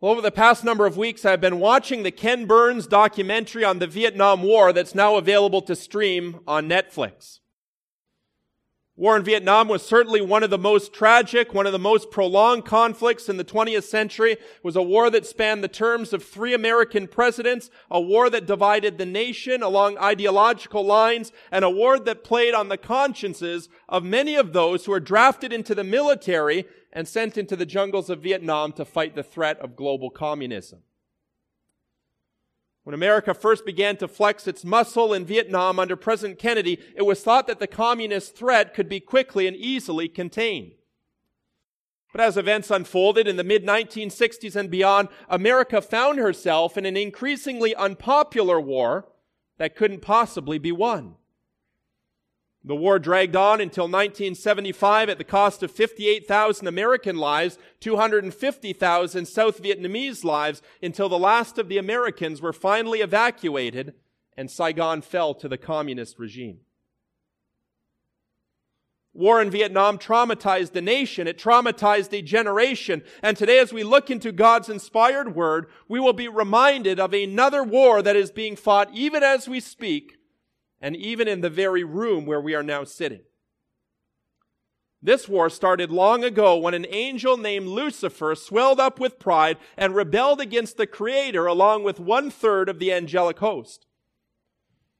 Well, over the past number of weeks, I've been watching the Ken Burns documentary on the Vietnam War that's now available to stream on Netflix. War in Vietnam was certainly one of the most tragic, one of the most prolonged conflicts in the 20th century. It was a war that spanned the terms of three American presidents, a war that divided the nation along ideological lines, and a war that played on the consciences of many of those who were drafted into the military and sent into the jungles of Vietnam to fight the threat of global communism. When America first began to flex its muscle in Vietnam under President Kennedy, it was thought that the communist threat could be quickly and easily contained. But as events unfolded in the mid 1960s and beyond, America found herself in an increasingly unpopular war that couldn't possibly be won. The war dragged on until 1975 at the cost of 58,000 American lives, 250,000 South Vietnamese lives, until the last of the Americans were finally evacuated and Saigon fell to the communist regime. War in Vietnam traumatized the nation. It traumatized a generation. And today, as we look into God's inspired word, we will be reminded of another war that is being fought even as we speak and even in the very room where we are now sitting. This war started long ago when an angel named Lucifer swelled up with pride and rebelled against the Creator along with one third of the angelic host.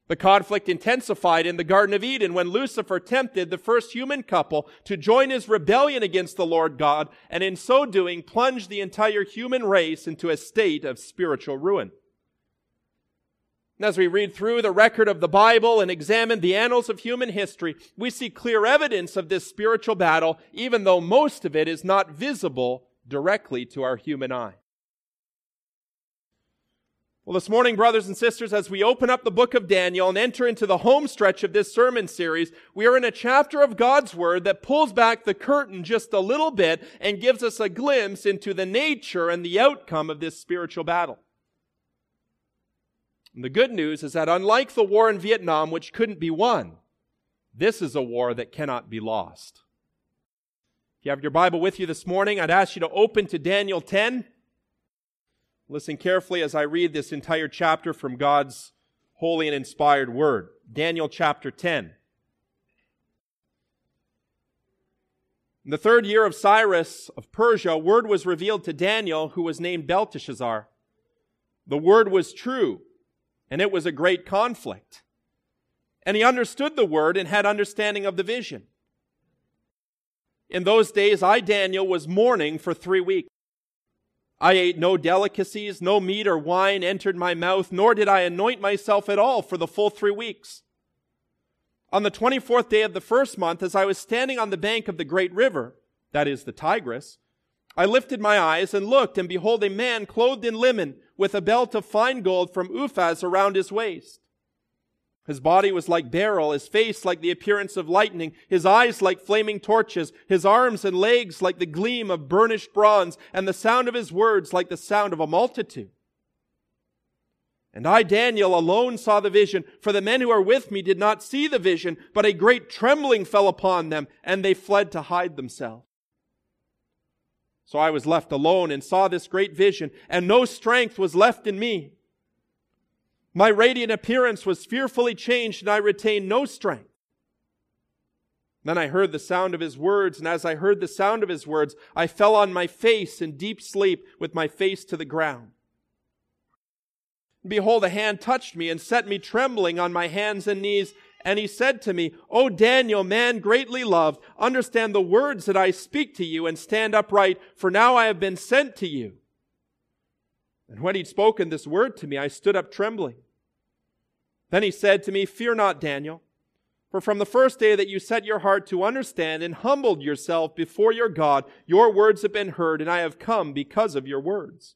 The conflict intensified in the Garden of Eden when Lucifer tempted the first human couple to join his rebellion against the Lord God and in so doing plunged the entire human race into a state of spiritual ruin. And as we read through the record of the Bible and examine the annals of human history, we see clear evidence of this spiritual battle, even though most of it is not visible directly to our human eye. Well, this morning, brothers and sisters, as we open up the book of Daniel and enter into the home stretch of this sermon series, we are in a chapter of God's Word that pulls back the curtain just a little bit and gives us a glimpse into the nature and the outcome of this spiritual battle. And the good news is that unlike the war in Vietnam, which couldn't be won, this is a war that cannot be lost. If you have your Bible with you this morning, I'd ask you to open to Daniel 10. Listen carefully as I read this entire chapter from God's holy and inspired word. Daniel chapter 10. In the third year of Cyrus of Persia, word was revealed to Daniel, who was named Belteshazzar. The word was true and it was a great conflict. And he understood the word and had understanding of the vision. In those days, I, Daniel, was mourning for three weeks. I ate no delicacies, no meat or wine entered my mouth, nor did I anoint myself at all for the full three weeks. On the 24th day of the first month, as I was standing on the bank of the great river, that is the Tigris, I lifted my eyes and looked, and behold, a man clothed in linen, with a belt of fine gold from Uphaz around his waist. His body was like beryl, his face like the appearance of lightning, his eyes like flaming torches, his arms and legs like the gleam of burnished bronze, and the sound of his words like the sound of a multitude. And I, Daniel, alone saw the vision, for the men who are with me did not see the vision, but a great trembling fell upon them, and they fled to hide themselves. So I was left alone and saw this great vision, and no strength was left in me. My radiant appearance was fearfully changed, and I retained no strength. Then I heard the sound of his words, and as I heard the sound of his words, I fell on my face in deep sleep with my face to the ground. Behold, a hand touched me and set me trembling on my hands and knees, and he said to me, O Daniel, man greatly loved, understand the words that I speak to you and stand upright, for now I have been sent to you. And when he'd spoken this word to me, I stood up trembling. Then he said to me, Fear not, Daniel, for from the first day that you set your heart to understand and humbled yourself before your God, your words have been heard, and I have come because of your words.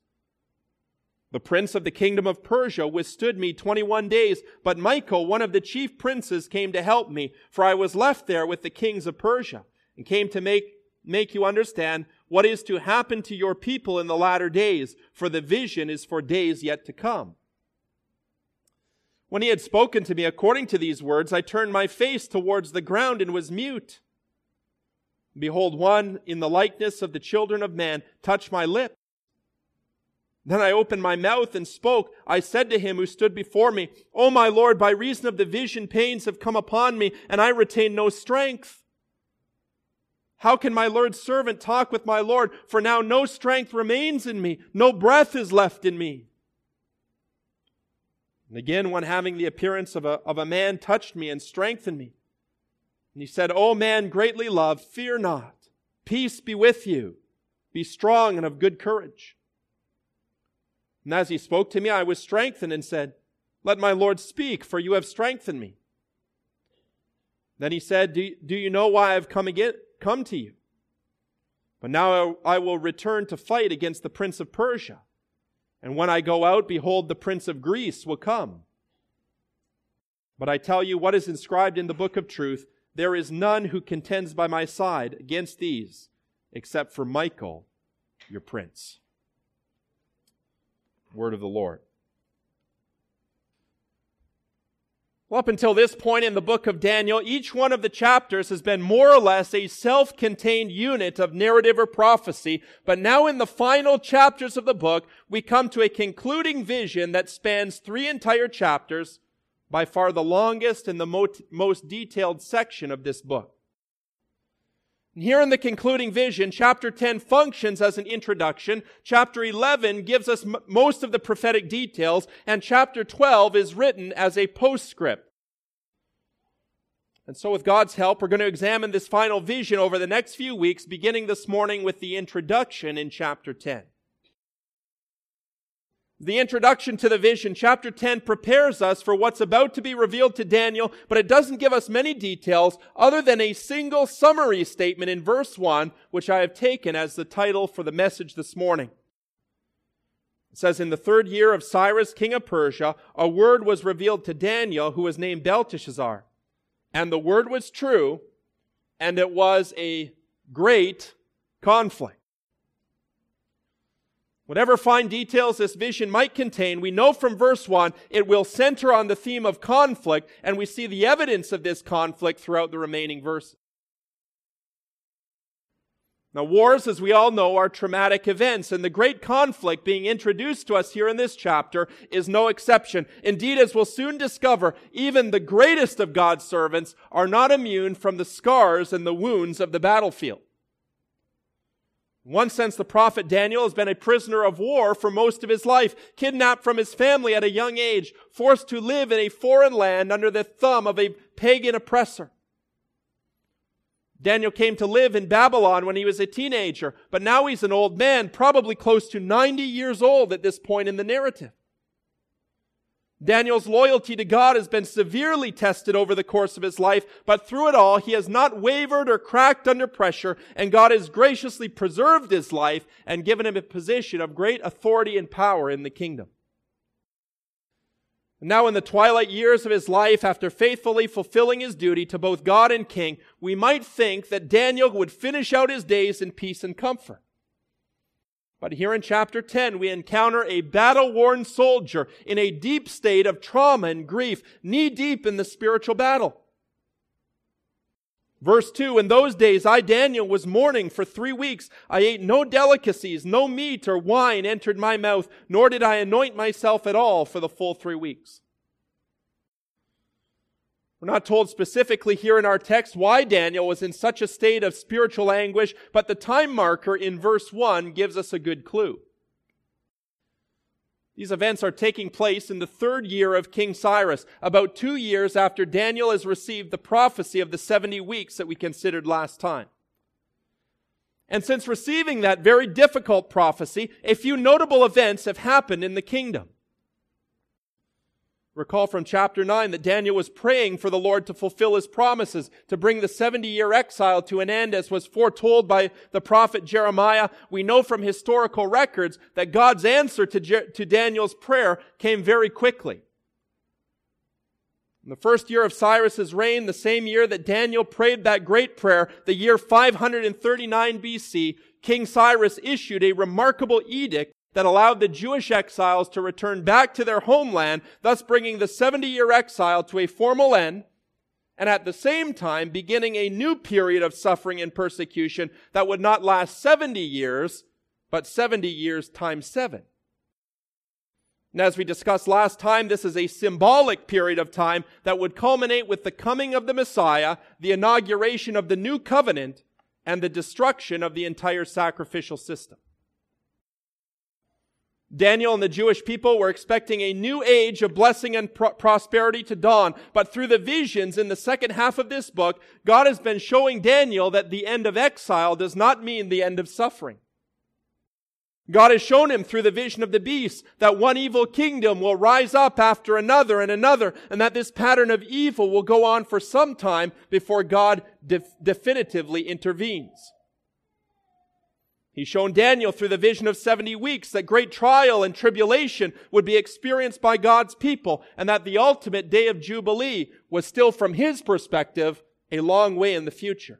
The prince of the kingdom of Persia withstood me 21 days, but Michael, one of the chief princes, came to help me, for I was left there with the kings of Persia, and came to make, make you understand what is to happen to your people in the latter days, for the vision is for days yet to come. When he had spoken to me according to these words, I turned my face towards the ground and was mute. Behold, one in the likeness of the children of man touched my lips. Then I opened my mouth and spoke. I said to him who stood before me, O my Lord, by reason of the vision, pains have come upon me, and I retain no strength. How can my Lord's servant talk with my Lord? For now no strength remains in me, no breath is left in me. And again, one having the appearance of a, of a man touched me and strengthened me. And he said, O man greatly loved, fear not. Peace be with you. Be strong and of good courage. And as he spoke to me, I was strengthened and said, Let my Lord speak, for you have strengthened me. Then he said, Do, do you know why I've come again, come to you? But now I will return to fight against the prince of Persia. And when I go out, behold, the prince of Greece will come. But I tell you what is inscribed in the book of truth there is none who contends by my side against these, except for Michael, your prince. Word of the Lord. Well, up until this point in the book of Daniel, each one of the chapters has been more or less a self-contained unit of narrative or prophecy. But now in the final chapters of the book, we come to a concluding vision that spans three entire chapters, by far the longest and the most detailed section of this book. Here in the concluding vision, chapter 10 functions as an introduction. Chapter 11 gives us m- most of the prophetic details, and chapter 12 is written as a postscript. And so, with God's help, we're going to examine this final vision over the next few weeks, beginning this morning with the introduction in chapter 10. The introduction to the vision, chapter 10, prepares us for what's about to be revealed to Daniel, but it doesn't give us many details other than a single summary statement in verse 1, which I have taken as the title for the message this morning. It says, In the third year of Cyrus, king of Persia, a word was revealed to Daniel, who was named Belteshazzar. And the word was true, and it was a great conflict. Whatever fine details this vision might contain, we know from verse 1 it will center on the theme of conflict, and we see the evidence of this conflict throughout the remaining verses. Now, wars, as we all know, are traumatic events, and the great conflict being introduced to us here in this chapter is no exception. Indeed, as we'll soon discover, even the greatest of God's servants are not immune from the scars and the wounds of the battlefield. One sense, the prophet Daniel has been a prisoner of war for most of his life, kidnapped from his family at a young age, forced to live in a foreign land under the thumb of a pagan oppressor. Daniel came to live in Babylon when he was a teenager, but now he's an old man, probably close to 90 years old at this point in the narrative. Daniel's loyalty to God has been severely tested over the course of his life, but through it all, he has not wavered or cracked under pressure, and God has graciously preserved his life and given him a position of great authority and power in the kingdom. Now, in the twilight years of his life, after faithfully fulfilling his duty to both God and king, we might think that Daniel would finish out his days in peace and comfort. But here in chapter 10, we encounter a battle worn soldier in a deep state of trauma and grief, knee deep in the spiritual battle. Verse 2 In those days, I, Daniel, was mourning for three weeks. I ate no delicacies, no meat or wine entered my mouth, nor did I anoint myself at all for the full three weeks. We're not told specifically here in our text why Daniel was in such a state of spiritual anguish, but the time marker in verse 1 gives us a good clue. These events are taking place in the third year of King Cyrus, about two years after Daniel has received the prophecy of the 70 weeks that we considered last time. And since receiving that very difficult prophecy, a few notable events have happened in the kingdom. Recall from chapter 9 that Daniel was praying for the Lord to fulfill his promises, to bring the 70 year exile to an end as was foretold by the prophet Jeremiah. We know from historical records that God's answer to, Je- to Daniel's prayer came very quickly. In the first year of Cyrus's reign, the same year that Daniel prayed that great prayer, the year 539 BC, King Cyrus issued a remarkable edict that allowed the Jewish exiles to return back to their homeland, thus bringing the 70 year exile to a formal end, and at the same time beginning a new period of suffering and persecution that would not last 70 years, but 70 years times seven. And as we discussed last time, this is a symbolic period of time that would culminate with the coming of the Messiah, the inauguration of the new covenant, and the destruction of the entire sacrificial system. Daniel and the Jewish people were expecting a new age of blessing and pro- prosperity to dawn, but through the visions in the second half of this book, God has been showing Daniel that the end of exile does not mean the end of suffering. God has shown him through the vision of the beast that one evil kingdom will rise up after another and another, and that this pattern of evil will go on for some time before God def- definitively intervenes. He's shown Daniel through the vision of 70 weeks that great trial and tribulation would be experienced by God's people, and that the ultimate day of Jubilee was still, from his perspective, a long way in the future.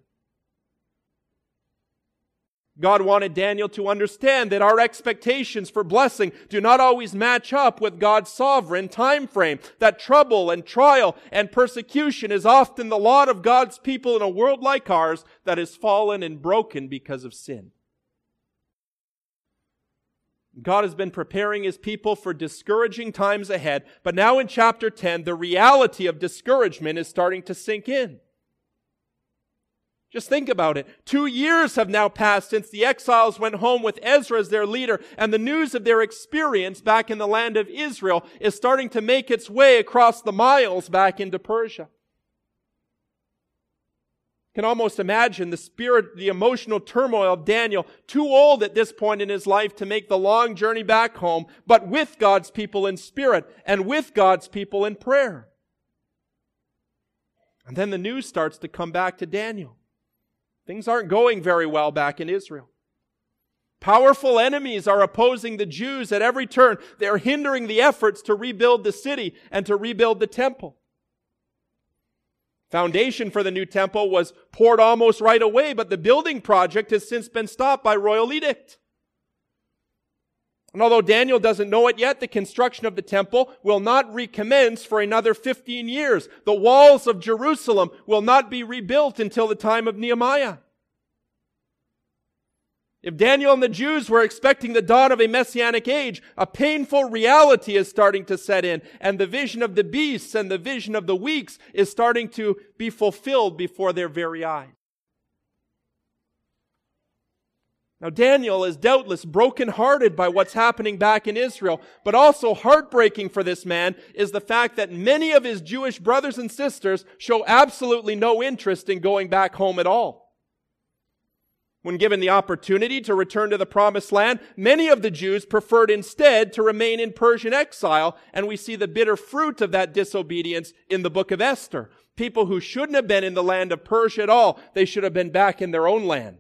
God wanted Daniel to understand that our expectations for blessing do not always match up with God's sovereign time frame, that trouble and trial and persecution is often the lot of God's people in a world like ours that is fallen and broken because of sin. God has been preparing his people for discouraging times ahead, but now in chapter 10, the reality of discouragement is starting to sink in. Just think about it. Two years have now passed since the exiles went home with Ezra as their leader, and the news of their experience back in the land of Israel is starting to make its way across the miles back into Persia. Can almost imagine the spirit, the emotional turmoil of Daniel, too old at this point in his life to make the long journey back home, but with God's people in spirit and with God's people in prayer. And then the news starts to come back to Daniel. Things aren't going very well back in Israel. Powerful enemies are opposing the Jews at every turn. They're hindering the efforts to rebuild the city and to rebuild the temple. Foundation for the new temple was poured almost right away, but the building project has since been stopped by royal edict. And although Daniel doesn't know it yet, the construction of the temple will not recommence for another 15 years. The walls of Jerusalem will not be rebuilt until the time of Nehemiah. If Daniel and the Jews were expecting the dawn of a messianic age, a painful reality is starting to set in, and the vision of the beasts and the vision of the weeks is starting to be fulfilled before their very eyes. Now, Daniel is doubtless brokenhearted by what's happening back in Israel, but also heartbreaking for this man is the fact that many of his Jewish brothers and sisters show absolutely no interest in going back home at all. When given the opportunity to return to the promised land, many of the Jews preferred instead to remain in Persian exile, and we see the bitter fruit of that disobedience in the book of Esther. People who shouldn't have been in the land of Persia at all, they should have been back in their own land.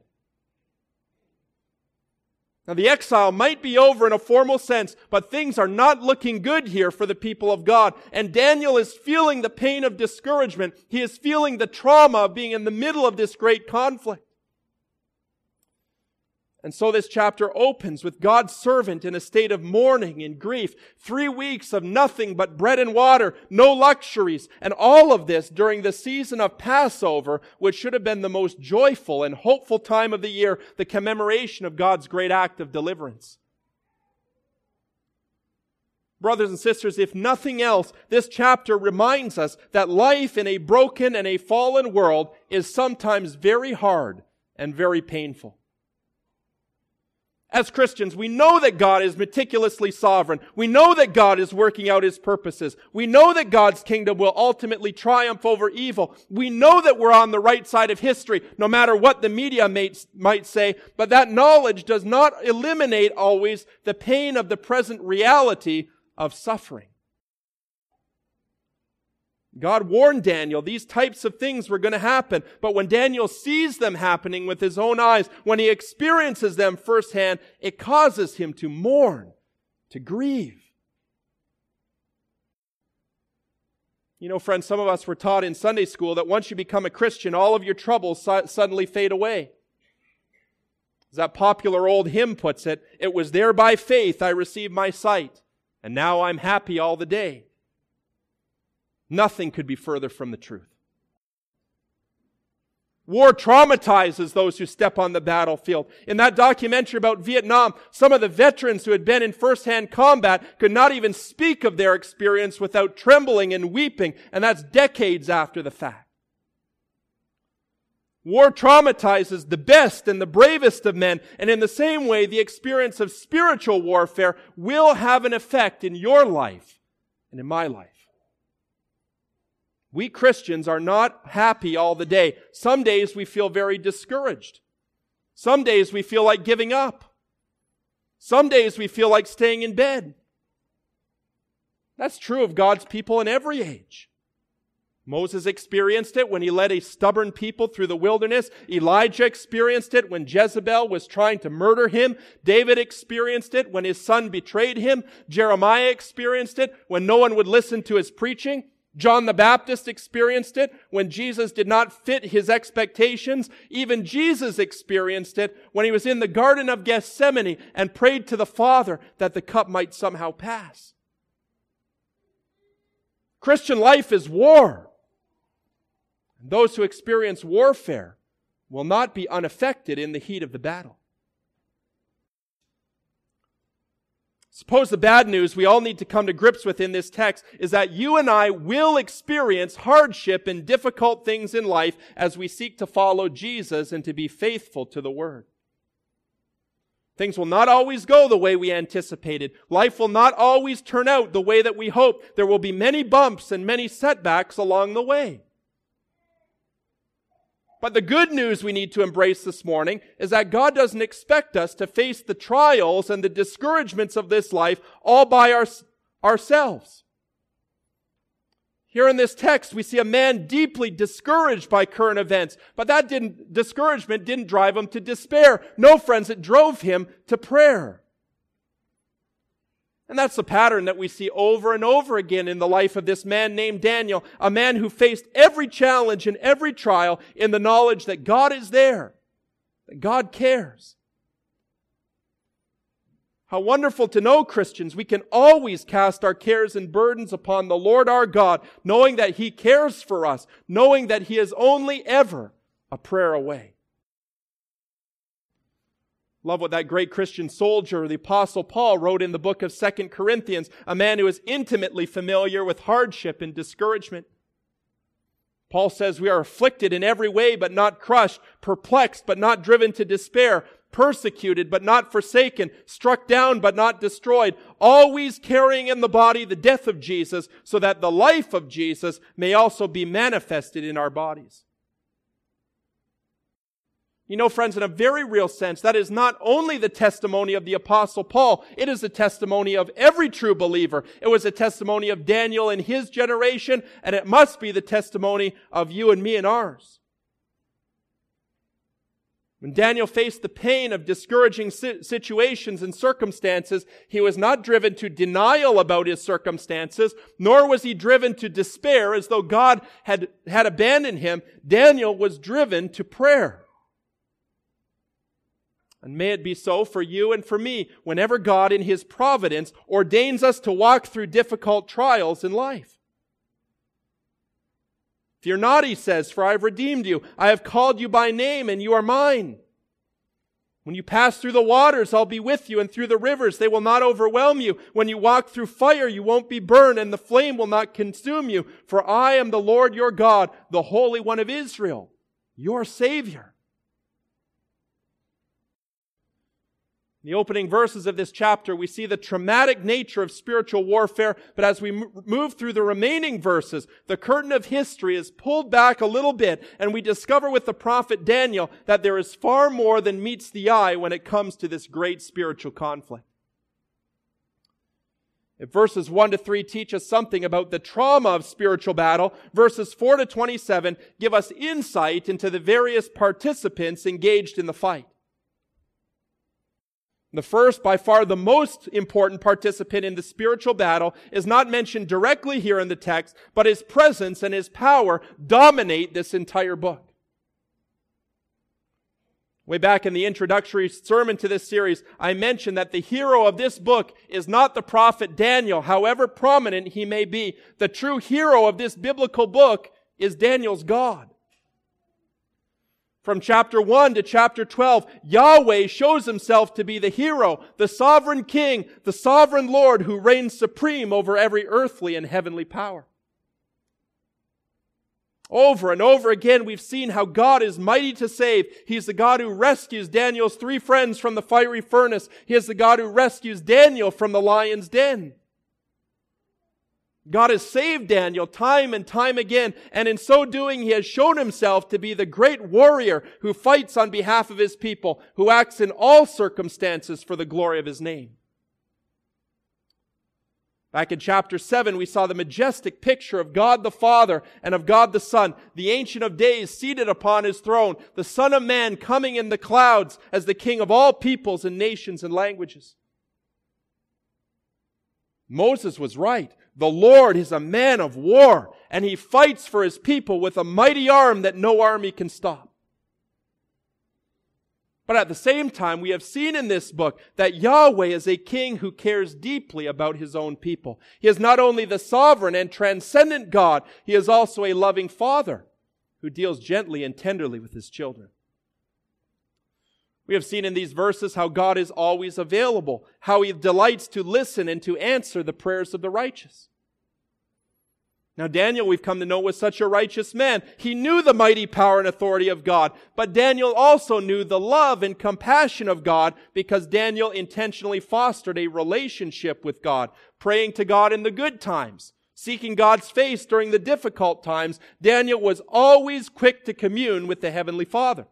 Now, the exile might be over in a formal sense, but things are not looking good here for the people of God. And Daniel is feeling the pain of discouragement. He is feeling the trauma of being in the middle of this great conflict. And so this chapter opens with God's servant in a state of mourning and grief. Three weeks of nothing but bread and water, no luxuries, and all of this during the season of Passover, which should have been the most joyful and hopeful time of the year, the commemoration of God's great act of deliverance. Brothers and sisters, if nothing else, this chapter reminds us that life in a broken and a fallen world is sometimes very hard and very painful. As Christians, we know that God is meticulously sovereign. We know that God is working out his purposes. We know that God's kingdom will ultimately triumph over evil. We know that we're on the right side of history, no matter what the media might say, but that knowledge does not eliminate always the pain of the present reality of suffering. God warned Daniel these types of things were going to happen. But when Daniel sees them happening with his own eyes, when he experiences them firsthand, it causes him to mourn, to grieve. You know, friends, some of us were taught in Sunday school that once you become a Christian, all of your troubles su- suddenly fade away. As that popular old hymn puts it, it was there by faith I received my sight, and now I'm happy all the day. Nothing could be further from the truth. War traumatizes those who step on the battlefield. In that documentary about Vietnam, some of the veterans who had been in first-hand combat could not even speak of their experience without trembling and weeping, and that's decades after the fact. War traumatizes the best and the bravest of men, and in the same way, the experience of spiritual warfare will have an effect in your life and in my life. We Christians are not happy all the day. Some days we feel very discouraged. Some days we feel like giving up. Some days we feel like staying in bed. That's true of God's people in every age. Moses experienced it when he led a stubborn people through the wilderness. Elijah experienced it when Jezebel was trying to murder him. David experienced it when his son betrayed him. Jeremiah experienced it when no one would listen to his preaching. John the Baptist experienced it when Jesus did not fit his expectations. Even Jesus experienced it when he was in the Garden of Gethsemane and prayed to the Father that the cup might somehow pass. Christian life is war. And those who experience warfare will not be unaffected in the heat of the battle. Suppose the bad news we all need to come to grips with in this text is that you and I will experience hardship and difficult things in life as we seek to follow Jesus and to be faithful to the Word. Things will not always go the way we anticipated. Life will not always turn out the way that we hoped. There will be many bumps and many setbacks along the way. But the good news we need to embrace this morning is that God doesn't expect us to face the trials and the discouragements of this life all by our, ourselves. Here in this text, we see a man deeply discouraged by current events, but that didn't, discouragement didn't drive him to despair. No, friends, it drove him to prayer. And that's the pattern that we see over and over again in the life of this man named Daniel, a man who faced every challenge and every trial in the knowledge that God is there, that God cares. How wonderful to know, Christians, we can always cast our cares and burdens upon the Lord our God, knowing that He cares for us, knowing that He is only ever a prayer away. Love what that great Christian soldier, the apostle Paul, wrote in the book of Second Corinthians, a man who is intimately familiar with hardship and discouragement. Paul says we are afflicted in every way, but not crushed, perplexed, but not driven to despair, persecuted, but not forsaken, struck down, but not destroyed, always carrying in the body the death of Jesus, so that the life of Jesus may also be manifested in our bodies. You know, friends, in a very real sense, that is not only the testimony of the apostle Paul, it is the testimony of every true believer. It was a testimony of Daniel in his generation, and it must be the testimony of you and me and ours. When Daniel faced the pain of discouraging situations and circumstances, he was not driven to denial about his circumstances, nor was he driven to despair as though God had, had abandoned him. Daniel was driven to prayer. And may it be so for you and for me whenever God in His providence ordains us to walk through difficult trials in life. Fear not, he says, for I have redeemed you. I have called you by name and you are mine. When you pass through the waters, I'll be with you, and through the rivers, they will not overwhelm you. When you walk through fire, you won't be burned, and the flame will not consume you. For I am the Lord your God, the Holy One of Israel, your Savior. In the opening verses of this chapter, we see the traumatic nature of spiritual warfare, but as we move through the remaining verses, the curtain of history is pulled back a little bit, and we discover with the prophet Daniel that there is far more than meets the eye when it comes to this great spiritual conflict. If verses 1 to 3 teach us something about the trauma of spiritual battle, verses 4 to 27 give us insight into the various participants engaged in the fight. The first, by far the most important participant in the spiritual battle is not mentioned directly here in the text, but his presence and his power dominate this entire book. Way back in the introductory sermon to this series, I mentioned that the hero of this book is not the prophet Daniel, however prominent he may be. The true hero of this biblical book is Daniel's God. From chapter 1 to chapter 12, Yahweh shows himself to be the hero, the sovereign king, the sovereign Lord who reigns supreme over every earthly and heavenly power. Over and over again, we've seen how God is mighty to save. He's the God who rescues Daniel's three friends from the fiery furnace. He is the God who rescues Daniel from the lion's den. God has saved Daniel time and time again, and in so doing, he has shown himself to be the great warrior who fights on behalf of his people, who acts in all circumstances for the glory of his name. Back in chapter 7, we saw the majestic picture of God the Father and of God the Son, the Ancient of Days seated upon his throne, the Son of Man coming in the clouds as the King of all peoples and nations and languages. Moses was right. The Lord is a man of war, and he fights for his people with a mighty arm that no army can stop. But at the same time, we have seen in this book that Yahweh is a king who cares deeply about his own people. He is not only the sovereign and transcendent God, he is also a loving father who deals gently and tenderly with his children. We have seen in these verses how God is always available, how he delights to listen and to answer the prayers of the righteous. Now, Daniel, we've come to know, was such a righteous man. He knew the mighty power and authority of God, but Daniel also knew the love and compassion of God because Daniel intentionally fostered a relationship with God, praying to God in the good times, seeking God's face during the difficult times. Daniel was always quick to commune with the Heavenly Father.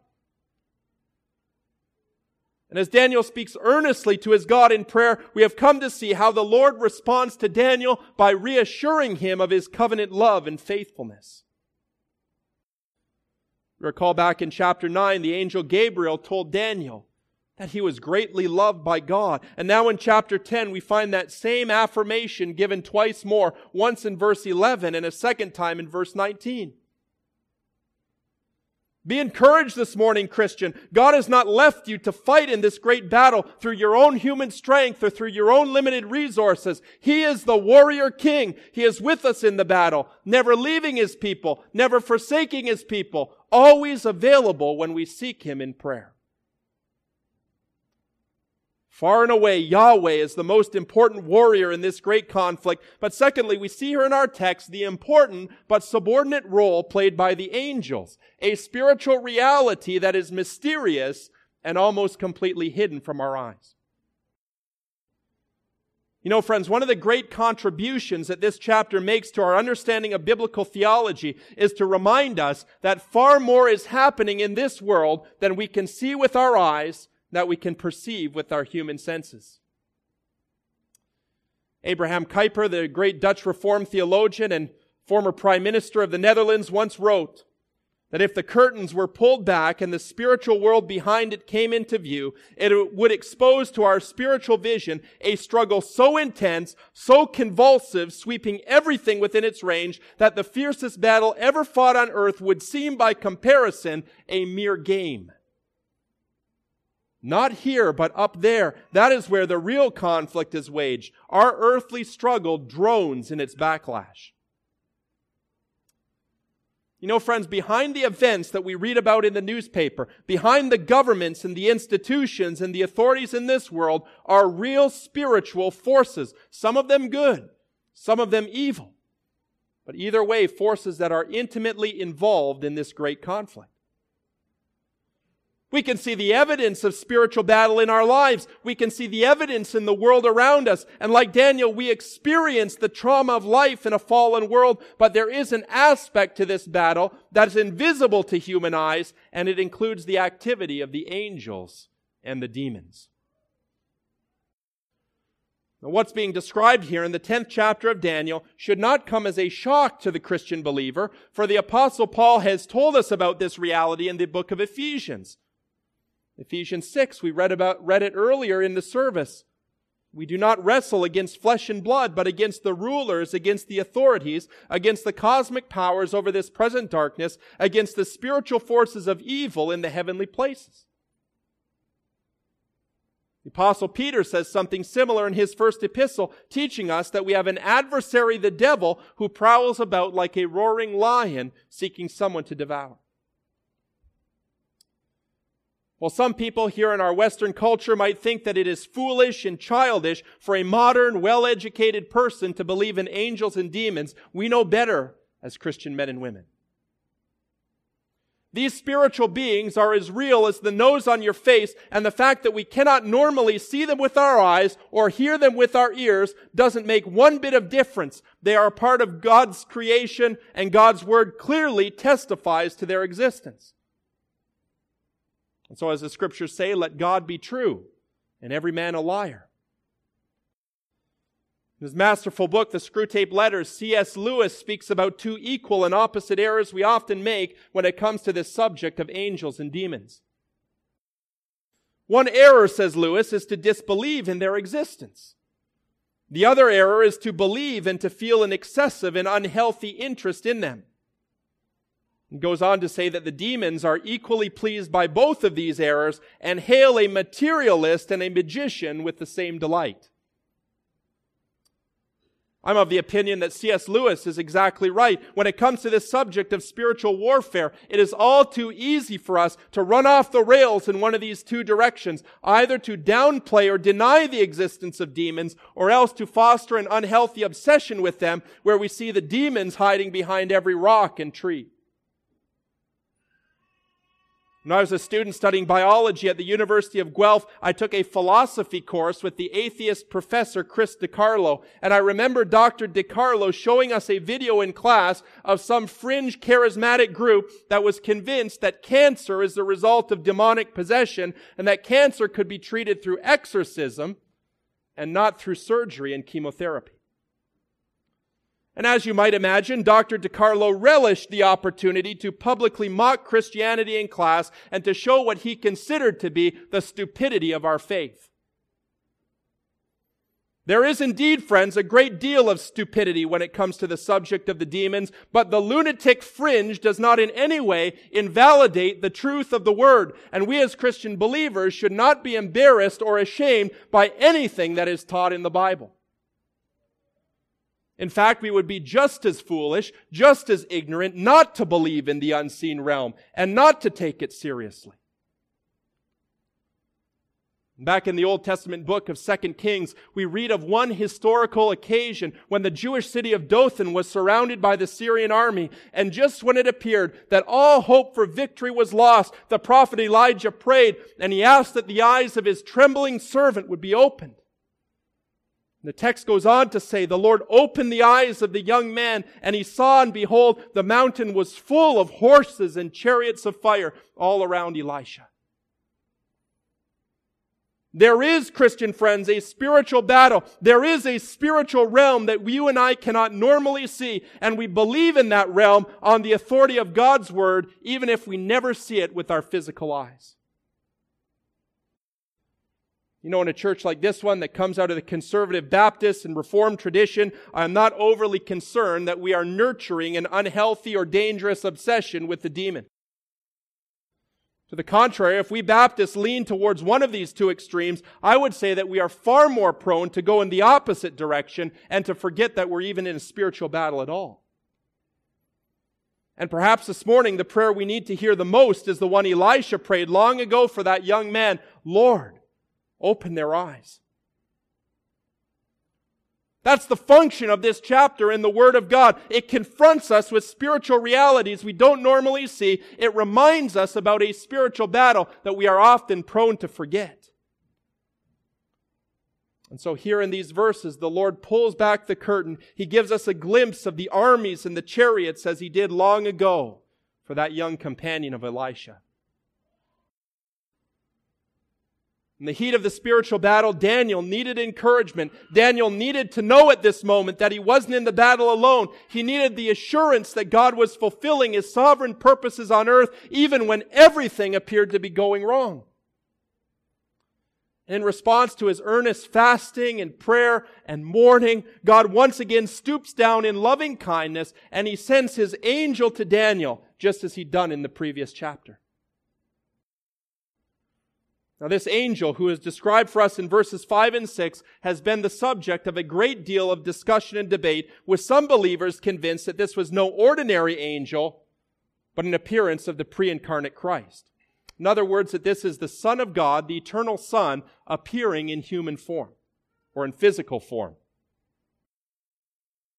And as Daniel speaks earnestly to his God in prayer, we have come to see how the Lord responds to Daniel by reassuring him of his covenant love and faithfulness. Recall back in chapter 9, the angel Gabriel told Daniel that he was greatly loved by God. And now in chapter 10, we find that same affirmation given twice more, once in verse 11 and a second time in verse 19. Be encouraged this morning, Christian. God has not left you to fight in this great battle through your own human strength or through your own limited resources. He is the warrior king. He is with us in the battle, never leaving his people, never forsaking his people, always available when we seek him in prayer. Far and away, Yahweh is the most important warrior in this great conflict. But secondly, we see here in our text the important but subordinate role played by the angels, a spiritual reality that is mysterious and almost completely hidden from our eyes. You know, friends, one of the great contributions that this chapter makes to our understanding of biblical theology is to remind us that far more is happening in this world than we can see with our eyes that we can perceive with our human senses. Abraham Kuyper, the great Dutch Reformed theologian and former Prime Minister of the Netherlands, once wrote that if the curtains were pulled back and the spiritual world behind it came into view, it would expose to our spiritual vision a struggle so intense, so convulsive, sweeping everything within its range, that the fiercest battle ever fought on earth would seem by comparison a mere game. Not here, but up there. That is where the real conflict is waged. Our earthly struggle drones in its backlash. You know, friends, behind the events that we read about in the newspaper, behind the governments and the institutions and the authorities in this world are real spiritual forces. Some of them good, some of them evil. But either way, forces that are intimately involved in this great conflict. We can see the evidence of spiritual battle in our lives. We can see the evidence in the world around us. And like Daniel, we experience the trauma of life in a fallen world, but there is an aspect to this battle that is invisible to human eyes, and it includes the activity of the angels and the demons. Now, what's being described here in the 10th chapter of Daniel should not come as a shock to the Christian believer, for the apostle Paul has told us about this reality in the book of Ephesians. Ephesians 6, we read about, read it earlier in the service. We do not wrestle against flesh and blood, but against the rulers, against the authorities, against the cosmic powers over this present darkness, against the spiritual forces of evil in the heavenly places. The apostle Peter says something similar in his first epistle, teaching us that we have an adversary, the devil, who prowls about like a roaring lion, seeking someone to devour. Well, some people here in our Western culture might think that it is foolish and childish for a modern, well-educated person to believe in angels and demons. We know better as Christian men and women. These spiritual beings are as real as the nose on your face, and the fact that we cannot normally see them with our eyes or hear them with our ears doesn't make one bit of difference. They are a part of God's creation, and God's word clearly testifies to their existence. And so, as the scriptures say, let God be true and every man a liar. In his masterful book, The Screwtape Letters, C.S. Lewis speaks about two equal and opposite errors we often make when it comes to this subject of angels and demons. One error, says Lewis, is to disbelieve in their existence. The other error is to believe and to feel an excessive and unhealthy interest in them. He goes on to say that the demons are equally pleased by both of these errors and hail a materialist and a magician with the same delight. I'm of the opinion that C.S. Lewis is exactly right. When it comes to this subject of spiritual warfare, it is all too easy for us to run off the rails in one of these two directions, either to downplay or deny the existence of demons, or else to foster an unhealthy obsession with them, where we see the demons hiding behind every rock and tree. When I was a student studying biology at the University of Guelph, I took a philosophy course with the atheist professor Chris DiCarlo. And I remember Dr. DiCarlo showing us a video in class of some fringe charismatic group that was convinced that cancer is the result of demonic possession and that cancer could be treated through exorcism and not through surgery and chemotherapy. And as you might imagine, Dr. DiCarlo relished the opportunity to publicly mock Christianity in class and to show what he considered to be the stupidity of our faith. There is indeed, friends, a great deal of stupidity when it comes to the subject of the demons, but the lunatic fringe does not in any way invalidate the truth of the word. And we as Christian believers should not be embarrassed or ashamed by anything that is taught in the Bible. In fact, we would be just as foolish, just as ignorant not to believe in the unseen realm and not to take it seriously. Back in the Old Testament book of 2 Kings, we read of one historical occasion when the Jewish city of Dothan was surrounded by the Syrian army. And just when it appeared that all hope for victory was lost, the prophet Elijah prayed and he asked that the eyes of his trembling servant would be opened. The text goes on to say, the Lord opened the eyes of the young man and he saw and behold, the mountain was full of horses and chariots of fire all around Elisha. There is, Christian friends, a spiritual battle. There is a spiritual realm that you and I cannot normally see, and we believe in that realm on the authority of God's word, even if we never see it with our physical eyes. You know, in a church like this one that comes out of the conservative Baptist and Reformed tradition, I'm not overly concerned that we are nurturing an unhealthy or dangerous obsession with the demon. To the contrary, if we Baptists lean towards one of these two extremes, I would say that we are far more prone to go in the opposite direction and to forget that we're even in a spiritual battle at all. And perhaps this morning, the prayer we need to hear the most is the one Elisha prayed long ago for that young man. Lord, open their eyes. That's the function of this chapter in the Word of God. It confronts us with spiritual realities we don't normally see. It reminds us about a spiritual battle that we are often prone to forget. And so here in these verses, the Lord pulls back the curtain. He gives us a glimpse of the armies and the chariots as he did long ago for that young companion of Elisha. In the heat of the spiritual battle, Daniel needed encouragement. Daniel needed to know at this moment that he wasn't in the battle alone. He needed the assurance that God was fulfilling his sovereign purposes on earth even when everything appeared to be going wrong. In response to his earnest fasting and prayer and mourning, God once again stoops down in loving kindness and he sends his angel to Daniel, just as he'd done in the previous chapter. Now, this angel, who is described for us in verses 5 and 6, has been the subject of a great deal of discussion and debate, with some believers convinced that this was no ordinary angel, but an appearance of the pre incarnate Christ. In other words, that this is the Son of God, the eternal Son, appearing in human form or in physical form.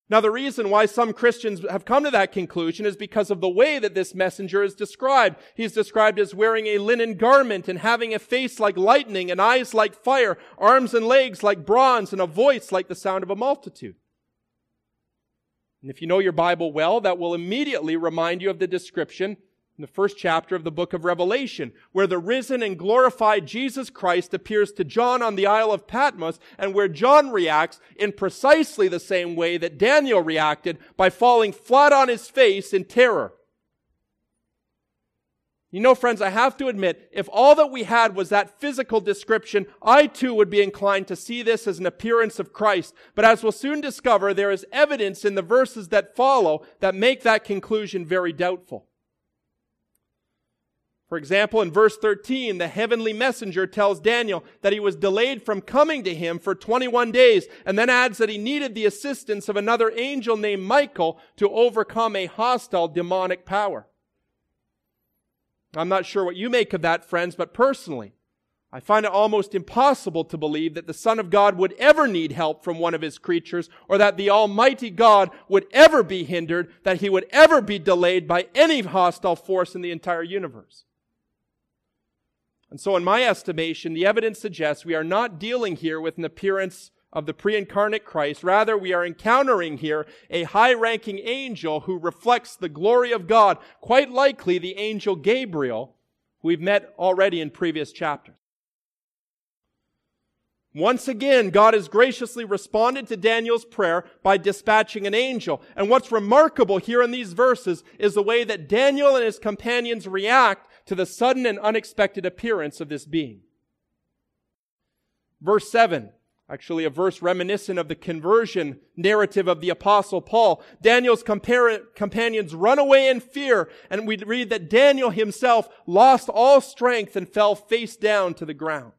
Now, the reason why some Christians have come to that conclusion is because of the way that this messenger is described. He's described as wearing a linen garment and having a face like lightning and eyes like fire, arms and legs like bronze and a voice like the sound of a multitude. And if you know your Bible well, that will immediately remind you of the description in the first chapter of the book of Revelation, where the risen and glorified Jesus Christ appears to John on the Isle of Patmos, and where John reacts in precisely the same way that Daniel reacted by falling flat on his face in terror. You know, friends, I have to admit, if all that we had was that physical description, I too would be inclined to see this as an appearance of Christ. But as we'll soon discover, there is evidence in the verses that follow that make that conclusion very doubtful. For example, in verse 13, the heavenly messenger tells Daniel that he was delayed from coming to him for 21 days, and then adds that he needed the assistance of another angel named Michael to overcome a hostile demonic power. I'm not sure what you make of that, friends, but personally, I find it almost impossible to believe that the Son of God would ever need help from one of his creatures, or that the Almighty God would ever be hindered, that he would ever be delayed by any hostile force in the entire universe. And so, in my estimation, the evidence suggests we are not dealing here with an appearance of the pre-incarnate Christ. Rather, we are encountering here a high-ranking angel who reflects the glory of God, quite likely the angel Gabriel, who we've met already in previous chapters. Once again, God has graciously responded to Daniel's prayer by dispatching an angel. And what's remarkable here in these verses is the way that Daniel and his companions react to the sudden and unexpected appearance of this being. Verse 7, actually a verse reminiscent of the conversion narrative of the apostle Paul. Daniel's compar- companions run away in fear, and we read that Daniel himself lost all strength and fell face down to the ground.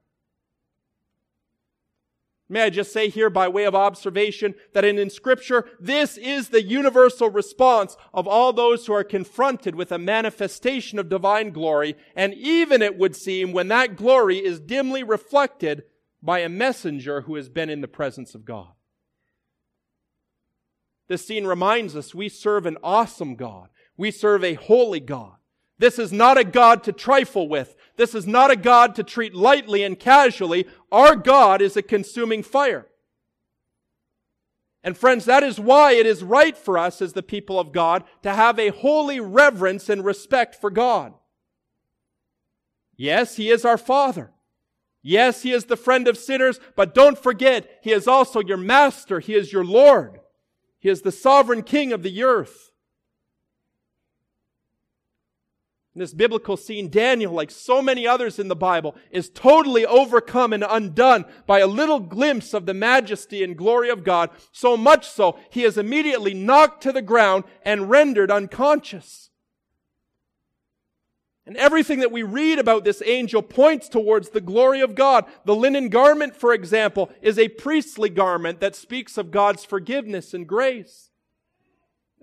May I just say here by way of observation that in, in scripture, this is the universal response of all those who are confronted with a manifestation of divine glory. And even it would seem when that glory is dimly reflected by a messenger who has been in the presence of God. This scene reminds us we serve an awesome God. We serve a holy God. This is not a God to trifle with. This is not a God to treat lightly and casually. Our God is a consuming fire. And friends, that is why it is right for us as the people of God to have a holy reverence and respect for God. Yes, He is our Father. Yes, He is the friend of sinners, but don't forget, He is also your Master. He is your Lord. He is the sovereign King of the earth. In this biblical scene, Daniel, like so many others in the Bible, is totally overcome and undone by a little glimpse of the majesty and glory of God, so much so he is immediately knocked to the ground and rendered unconscious. And everything that we read about this angel points towards the glory of God. The linen garment, for example, is a priestly garment that speaks of God's forgiveness and grace.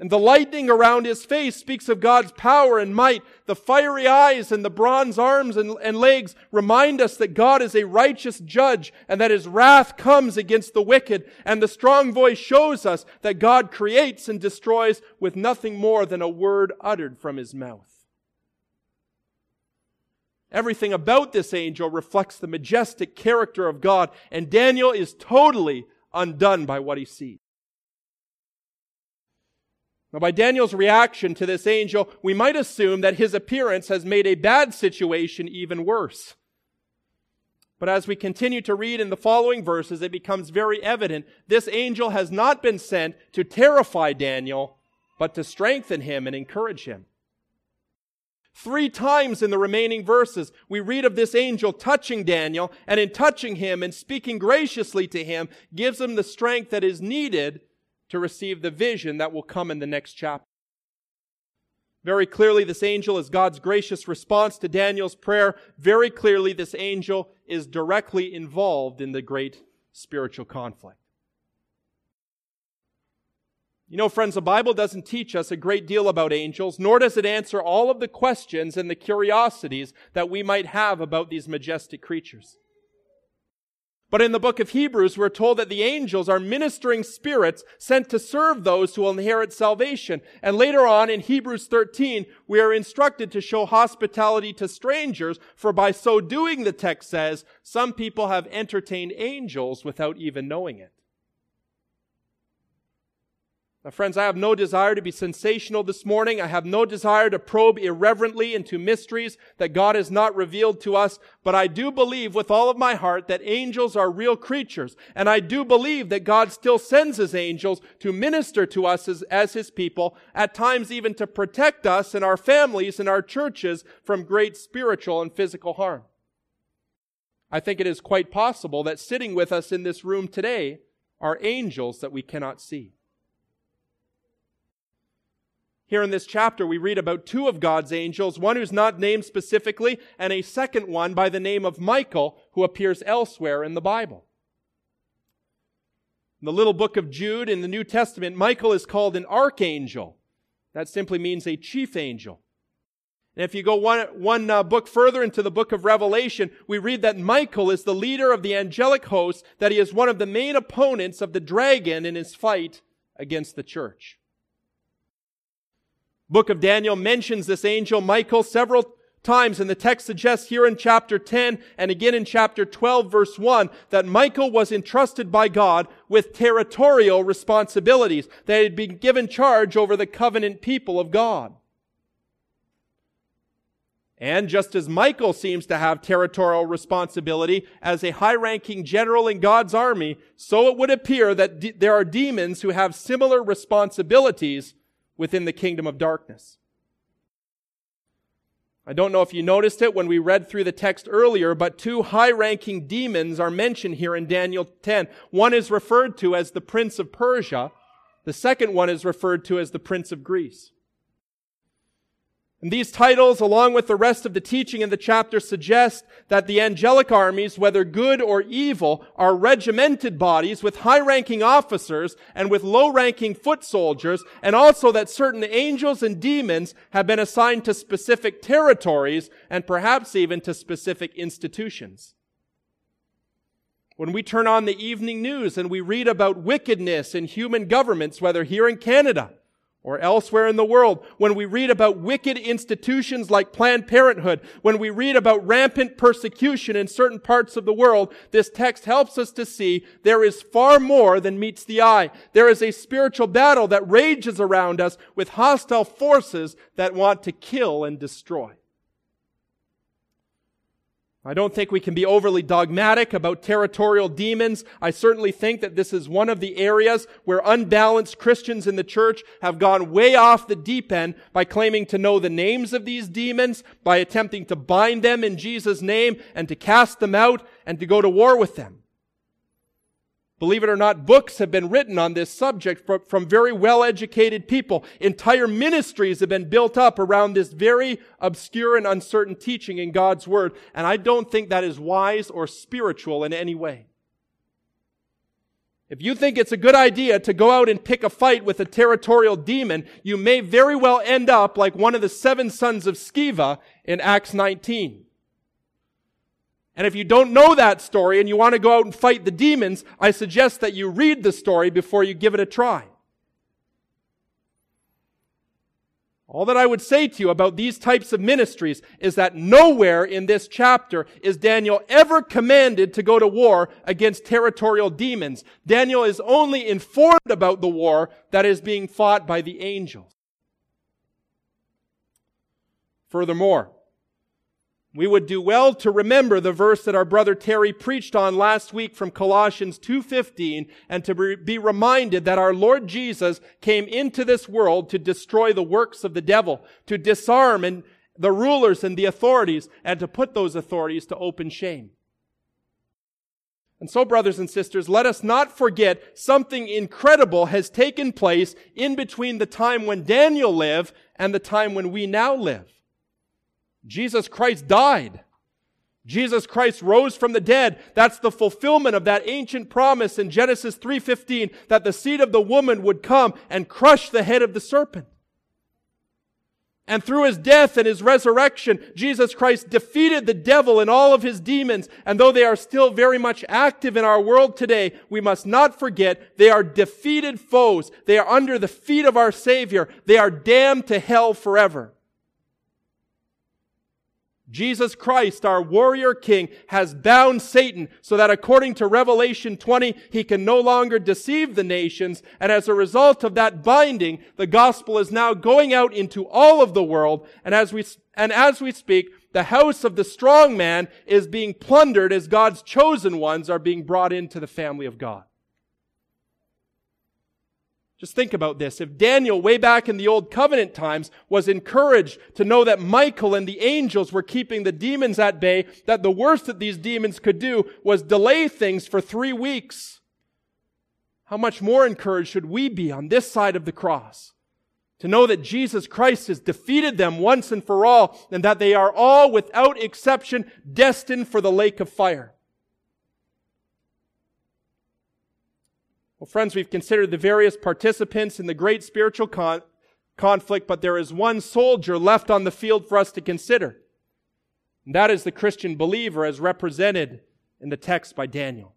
And the lightning around his face speaks of God's power and might. The fiery eyes and the bronze arms and, and, legs remind us that God is a righteous judge and that his wrath comes against the wicked. And the strong voice shows us that God creates and destroys with nothing more than a word uttered from his mouth. Everything about this angel reflects the majestic character of God, and Daniel is totally undone by what he sees. Now, by Daniel's reaction to this angel, we might assume that his appearance has made a bad situation even worse. But as we continue to read in the following verses, it becomes very evident this angel has not been sent to terrify Daniel, but to strengthen him and encourage him. Three times in the remaining verses, we read of this angel touching Daniel, and in touching him and speaking graciously to him, gives him the strength that is needed to receive the vision that will come in the next chapter. Very clearly, this angel is God's gracious response to Daniel's prayer. Very clearly, this angel is directly involved in the great spiritual conflict. You know, friends, the Bible doesn't teach us a great deal about angels, nor does it answer all of the questions and the curiosities that we might have about these majestic creatures. But in the book of Hebrews, we're told that the angels are ministering spirits sent to serve those who will inherit salvation. And later on in Hebrews 13, we are instructed to show hospitality to strangers, for by so doing, the text says, some people have entertained angels without even knowing it. Now, friends, I have no desire to be sensational this morning. I have no desire to probe irreverently into mysteries that God has not revealed to us. But I do believe with all of my heart that angels are real creatures. And I do believe that God still sends his angels to minister to us as, as his people, at times even to protect us and our families and our churches from great spiritual and physical harm. I think it is quite possible that sitting with us in this room today are angels that we cannot see. Here in this chapter, we read about two of God's angels, one who's not named specifically, and a second one by the name of Michael, who appears elsewhere in the Bible. In the little book of Jude in the New Testament, Michael is called an archangel. That simply means a chief angel. And if you go one, one uh, book further into the book of Revelation, we read that Michael is the leader of the angelic host, that he is one of the main opponents of the dragon in his fight against the church book of Daniel mentions this angel Michael several times, and the text suggests here in chapter 10 and again in chapter 12 verse 1 that Michael was entrusted by God with territorial responsibilities, that he had been given charge over the covenant people of God. And just as Michael seems to have territorial responsibility as a high ranking general in God's army, so it would appear that de- there are demons who have similar responsibilities within the kingdom of darkness. I don't know if you noticed it when we read through the text earlier, but two high ranking demons are mentioned here in Daniel 10. One is referred to as the prince of Persia. The second one is referred to as the prince of Greece. And these titles, along with the rest of the teaching in the chapter, suggest that the angelic armies, whether good or evil, are regimented bodies with high-ranking officers and with low-ranking foot soldiers, and also that certain angels and demons have been assigned to specific territories and perhaps even to specific institutions. When we turn on the evening news and we read about wickedness in human governments, whether here in Canada, or elsewhere in the world, when we read about wicked institutions like Planned Parenthood, when we read about rampant persecution in certain parts of the world, this text helps us to see there is far more than meets the eye. There is a spiritual battle that rages around us with hostile forces that want to kill and destroy. I don't think we can be overly dogmatic about territorial demons. I certainly think that this is one of the areas where unbalanced Christians in the church have gone way off the deep end by claiming to know the names of these demons, by attempting to bind them in Jesus' name and to cast them out and to go to war with them. Believe it or not, books have been written on this subject from, very well educated people. Entire ministries have been built up around this very obscure and uncertain teaching in God's Word. And I don't think that is wise or spiritual in any way. If you think it's a good idea to go out and pick a fight with a territorial demon, you may very well end up like one of the seven sons of Sceva in Acts 19. And if you don't know that story and you want to go out and fight the demons, I suggest that you read the story before you give it a try. All that I would say to you about these types of ministries is that nowhere in this chapter is Daniel ever commanded to go to war against territorial demons. Daniel is only informed about the war that is being fought by the angels. Furthermore, we would do well to remember the verse that our brother Terry preached on last week from Colossians 2.15 and to be reminded that our Lord Jesus came into this world to destroy the works of the devil, to disarm and the rulers and the authorities and to put those authorities to open shame. And so, brothers and sisters, let us not forget something incredible has taken place in between the time when Daniel lived and the time when we now live. Jesus Christ died. Jesus Christ rose from the dead. That's the fulfillment of that ancient promise in Genesis 3:15 that the seed of the woman would come and crush the head of the serpent. And through his death and his resurrection, Jesus Christ defeated the devil and all of his demons. And though they are still very much active in our world today, we must not forget they are defeated foes. They are under the feet of our Savior. They are damned to hell forever. Jesus Christ, our warrior king, has bound Satan so that according to Revelation 20, he can no longer deceive the nations. And as a result of that binding, the gospel is now going out into all of the world. And as we, and as we speak, the house of the strong man is being plundered as God's chosen ones are being brought into the family of God. Just think about this. If Daniel, way back in the Old Covenant times, was encouraged to know that Michael and the angels were keeping the demons at bay, that the worst that these demons could do was delay things for three weeks, how much more encouraged should we be on this side of the cross? To know that Jesus Christ has defeated them once and for all, and that they are all, without exception, destined for the lake of fire. Well, friends, we've considered the various participants in the great spiritual con- conflict, but there is one soldier left on the field for us to consider. And that is the Christian believer as represented in the text by Daniel.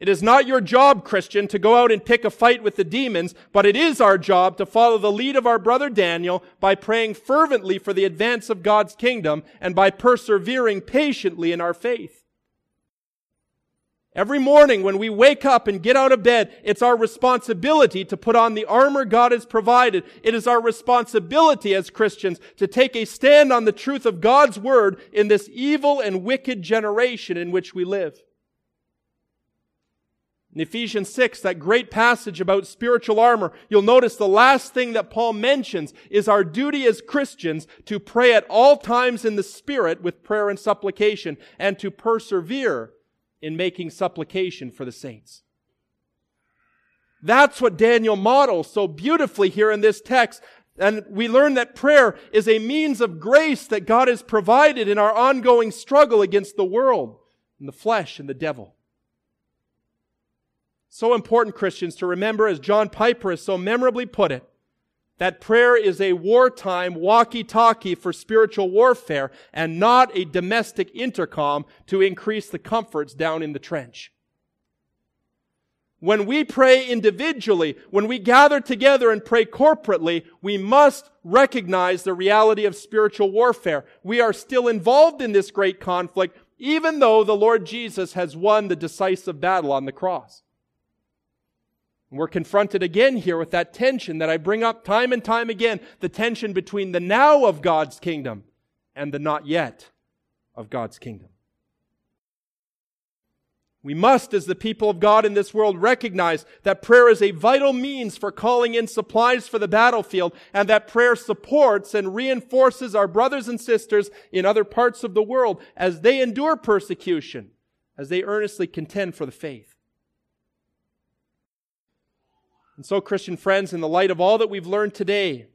It is not your job, Christian, to go out and pick a fight with the demons, but it is our job to follow the lead of our brother Daniel by praying fervently for the advance of God's kingdom and by persevering patiently in our faith. Every morning when we wake up and get out of bed, it's our responsibility to put on the armor God has provided. It is our responsibility as Christians to take a stand on the truth of God's word in this evil and wicked generation in which we live. In Ephesians 6, that great passage about spiritual armor, you'll notice the last thing that Paul mentions is our duty as Christians to pray at all times in the Spirit with prayer and supplication and to persevere in making supplication for the saints. That's what Daniel models so beautifully here in this text. And we learn that prayer is a means of grace that God has provided in our ongoing struggle against the world and the flesh and the devil. So important, Christians, to remember, as John Piper has so memorably put it, that prayer is a wartime walkie-talkie for spiritual warfare and not a domestic intercom to increase the comforts down in the trench. When we pray individually, when we gather together and pray corporately, we must recognize the reality of spiritual warfare. We are still involved in this great conflict, even though the Lord Jesus has won the decisive battle on the cross. We're confronted again here with that tension that I bring up time and time again the tension between the now of God's kingdom and the not yet of God's kingdom. We must, as the people of God in this world, recognize that prayer is a vital means for calling in supplies for the battlefield, and that prayer supports and reinforces our brothers and sisters in other parts of the world as they endure persecution, as they earnestly contend for the faith. And so, Christian friends, in the light of all that we've learned today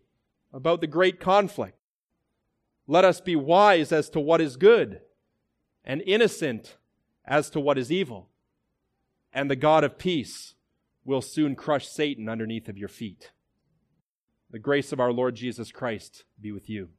about the great conflict, let us be wise as to what is good and innocent as to what is evil. And the God of peace will soon crush Satan underneath of your feet. The grace of our Lord Jesus Christ be with you.